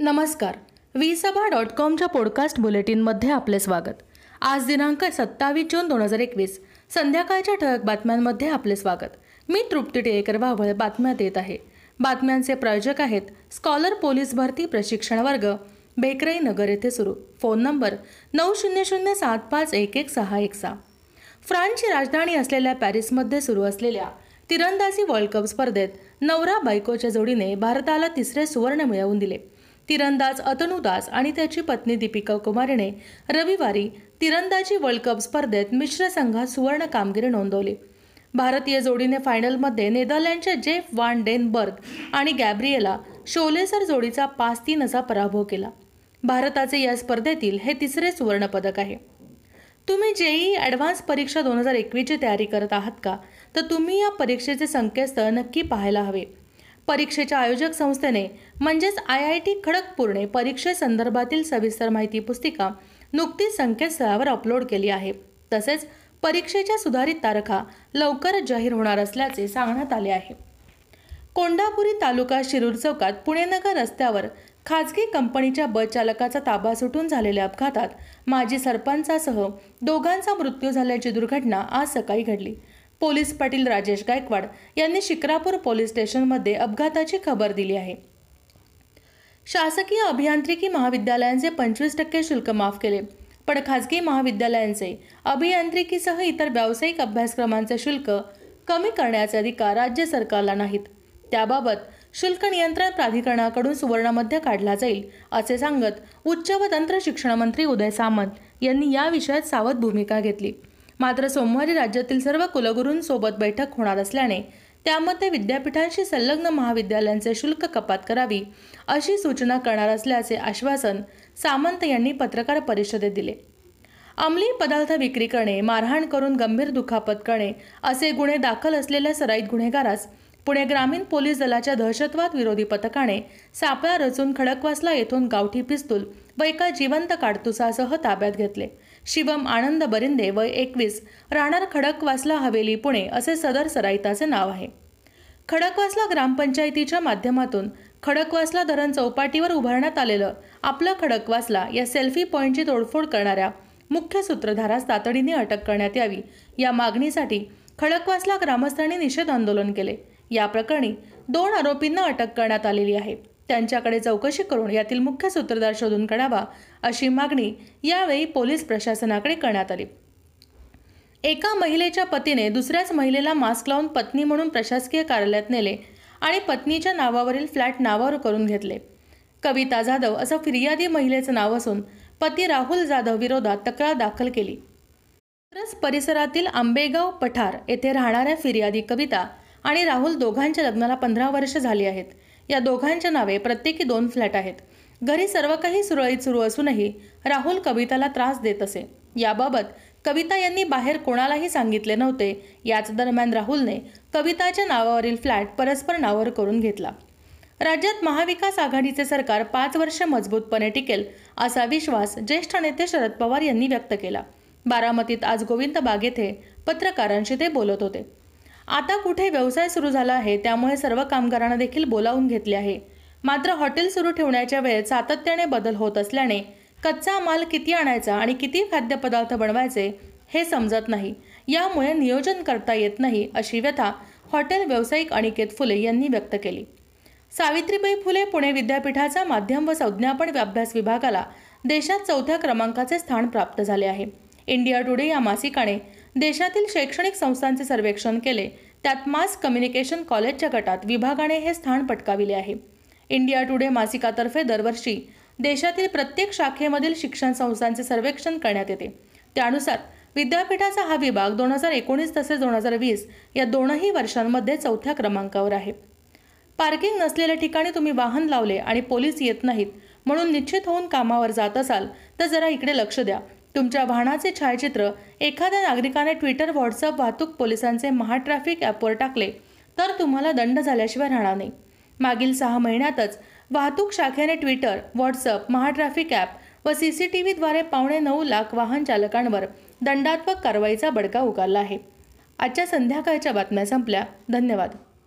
नमस्कार. वी सभा डॉट कॉमच्या पॉडकास्ट बुलेटिनमध्ये आपले स्वागत. आज दिनांक सत्तावीस जून दोन हजार एकवीस. संध्याकाळच्या ठळक बातम्यांमध्ये आपले स्वागत. मी तृप्ती टिळेकर वावळ बातम्या देत आहे. बातम्यांचे प्रायोजक आहेत स्कॉलर पोलीस भरती प्रशिक्षण वर्ग बेकराई नगर येथे सुरू. फोन नंबर नऊ शून्य शून्य सात पाच एक एक सहा एक सहा. फ्रान्सची राजधानी असलेल्या पॅरिसमध्ये सुरू असलेल्या तिरंदाजी वर्ल्ड कप स्पर्धेत नवरा बायकोच्या जोडीने भारताला तिसरे सुवर्ण मिळवून दिले. तिरंदाज अतनु दास आणि त्याची पत्नी दीपिका कुमारीने रविवारी तिरंदाजी वर्ल्ड कप स्पर्धेत मिश्र संघात सुवर्ण कामगिरी नोंदवली. भारतीय जोडीने फायनलमध्ये नेदरलँडच्या जेफ वान डेनबर्ग आणि गॅब्रिएला शोलेसर जोडीचा पाच तीन असा पराभव केला. भारताचे या स्पर्धेतील हे तिसरे सुवर्णपदक आहे. तुम्ही जेई ॲडव्हान्स परीक्षा दोन हजार एकवीसची तयारी करत आहात का? तर तुम्ही या परीक्षेचे संकेतस्थळ नक्की पाहायला हवे. परीक्षेच्या आयोजक संस्थेने म्हणजेच आय आय टी खडगपूरने परीक्षेसंदर्भातील सविस्तर माहिती पुस्तिका नुकतीच संकेतस्थळावर अपलोड केली आहे. तसेच परीक्षेच्या सुधारित तारखा लवकरच जाहीर होणार असल्याचे सांगण्यात आले आहे. कोंडापुरी तालुका शिरूर चौकात पुणेनगर रस्त्यावर खाजगी कंपनीच्या बस चालकाचा ताबा सुटून झालेल्या अपघातात माजी सरपंचासह दोघांचा मृत्यू झाल्याची दुर्घटना आज सकाळी घडली. पोलीस पाटील राजेश गायकवाड यांनी शिक्रापूर पोलीस स्टेशनमध्ये अपघाताची खबर दिली आहे. शासकीय अभियांत्रिकी महाविद्यालयांचे पंचवीस टक्के शुल्क माफ केले पण खाजगी महाविद्यालयांचे अभियांत्रिकीसह इतर व्यावसायिक अभ्यासक्रमांचे शुल्क कमी करण्याचे अधिकार राज्य सरकारला नाहीत. त्याबाबत शुल्क नियंत्रण प्राधिकरणाकडून सुवर्णमध्य काढला जाईल असे सांगत उच्च व तंत्र शिक्षण मंत्री उदय सामंत यांनी या विषयात सावध भूमिका घेतली. मात्र सोमवारी राज्यातील सर्व कुलगुरूंसोबत बैठक होणार असल्याने त्यामध्ये विद्यापीठांशी संलग्न महाविद्यालयांचे शुल्क कपात करावी अशी सूचना करणार असल्याचे आश्वासन सामंत यांनी पत्रकार परिषदेत दिले. अंमली पदार्थ विक्री करणे मारहाण करून गंभीर दुखापत करणे असे गुन्हे दाखल असलेल्या सराईत गुन्हेगारास पुणे ग्रामीण पोलीस दलाच्या दहशतवाद विरोधी पथकाने सापळा रचून खडकवासला येथून गावठी पिस्तूल व एका जिवंत काडतुसासह ताब्यात घेतले. शिवम आनंद बरिंदे व एकवीस राहणार खडकवासला हवेली पुणे असे सदर सराईताचे नाव आहे. खडकवासला ग्रामपंचायतीच्या माध्यमातून खडकवासला धरण चौपाटीवर उभारण्यात आलेलं आपलं खडकवासला या सेल्फी पॉईंटची तोडफोड करणाऱ्या मुख्य सूत्रधारास तातडीने अटक करण्यात यावी या मागणीसाठी खडकवासला ग्रामस्थांनी निषेध आंदोलन केले. या प्रकरणी दोन आरोपींना अटक करण्यात आलेली आहे. त्यांच्याकडे चौकशी करून यातील मुख्य सूत्रधार शोधून काढावा अशी मागणी यावेळी पोलीस प्रशासनाकडे करण्यात आली. एका महिलेच्या पतीने दुसऱ्याच महिलेला मास्क लावून पत्नी म्हणून प्रशासकीय कार्यालयात नेले आणि पत्नीच्या नावावरील फ्लॅट नावावर करून घेतले. कविता जाधव असं फिर्यादी महिलेचं नाव असून पती राहुल जाधव विरोधात तक्रार दाखल केली. परिसरातील आंबेगाव पठार येथे राहणाऱ्या फिर्यादी कविता आणि राहुल दोघांच्या लग्नाला पंधरा वर्ष झाली आहेत. या दोघांच्या नावे प्रत्येकी दोन फ्लॅट आहेत. घरी सर्व काही सुरळीत सुरू असूनही राहुल कविताला त्रास देत असे. याबाबत कविता यांनी बाहेर कोणालाही सांगितले नव्हते. याच दरम्यान राहुलने कविताच्या नावावरील फ्लॅट परस्पर नावावर करून घेतला. राज्यात महाविकास आघाडीचे सरकार पाच वर्ष मजबूतपणे टिकेल असा विश्वास ज्येष्ठ नेते शरद पवार यांनी व्यक्त केला. बारामतीत आज गोविंद बाग येथे पत्रकारांशी ते बोलत होते. आता कुठे व्यवसाय सुरू झाला आहे त्यामुळे सर्व कामगारांना देखील बोलावून घेतले आहे. मात्र हॉटेल सुरू ठेवण्याच्या वेळेत सातत्याने बदल होत असल्याने कच्चा माल किती आणायचा आणि किती खाद्यपदार्थ बनवायचे हे समजत नाही. यामुळे नियोजन करता येत नाही अशी व्यथा हॉटेल व्यावसायिक अनिकेत फुले यांनी व्यक्त केली. सावित्रीबाई फुले पुणे विद्यापीठाचा माध्यम व संज्ञापन अभ्यास विभागाला देशात चौथ्या क्रमांकाचे स्थान प्राप्त झाले आहे. इंडिया टुडे या मासिकाने देशातील शैक्षणिक संस्थांचे सर्वेक्षण केले त्यात मास कम्युनिकेशन कॉलेजच्या गटात विभागाने हे स्थान पटकाविले आहे. इंडिया टुडे मासिकातर्फे दरवर्षी देशातील प्रत्येक शाखेमधील शिक्षण संस्थांचे सर्वेक्षण करण्यात येते. त्यानुसार विद्यापीठाचा हा विभाग दोन हजार एकोणीस तसेच दोन हजार वीस या दोनही वर्षांमध्ये चौथ्या क्रमांकावर आहे. पार्किंग नसलेल्या ठिकाणी तुम्ही वाहन लावले आणि पोलीस येत नाहीत म्हणून निश्चित होऊन कामावर जात असाल तर जरा इकडे लक्ष द्या. तुमच्या वाहनाचे छायाचित्र एखाद्या नागरिकाने ट्विटर व्हॉट्सअप वाहतूक पोलिसांचे महाट्रॅफिक ॲपवर टाकले तर तुम्हाला दंड झाल्याशिवाय राहणार नाही. मागील सहा महिन्यातच वाहतूक शाखेने ट्विटर व्हॉट्सअप महाट्रॅफिक ॲप व सी सी टी व्हीद्वारे पावणे नऊ लाख वाहन चालकांवर दंडात्मक कारवाईचा बडका उगारला आहे. आजच्या संध्याकाळच्या बातम्या संपल्या. धन्यवाद.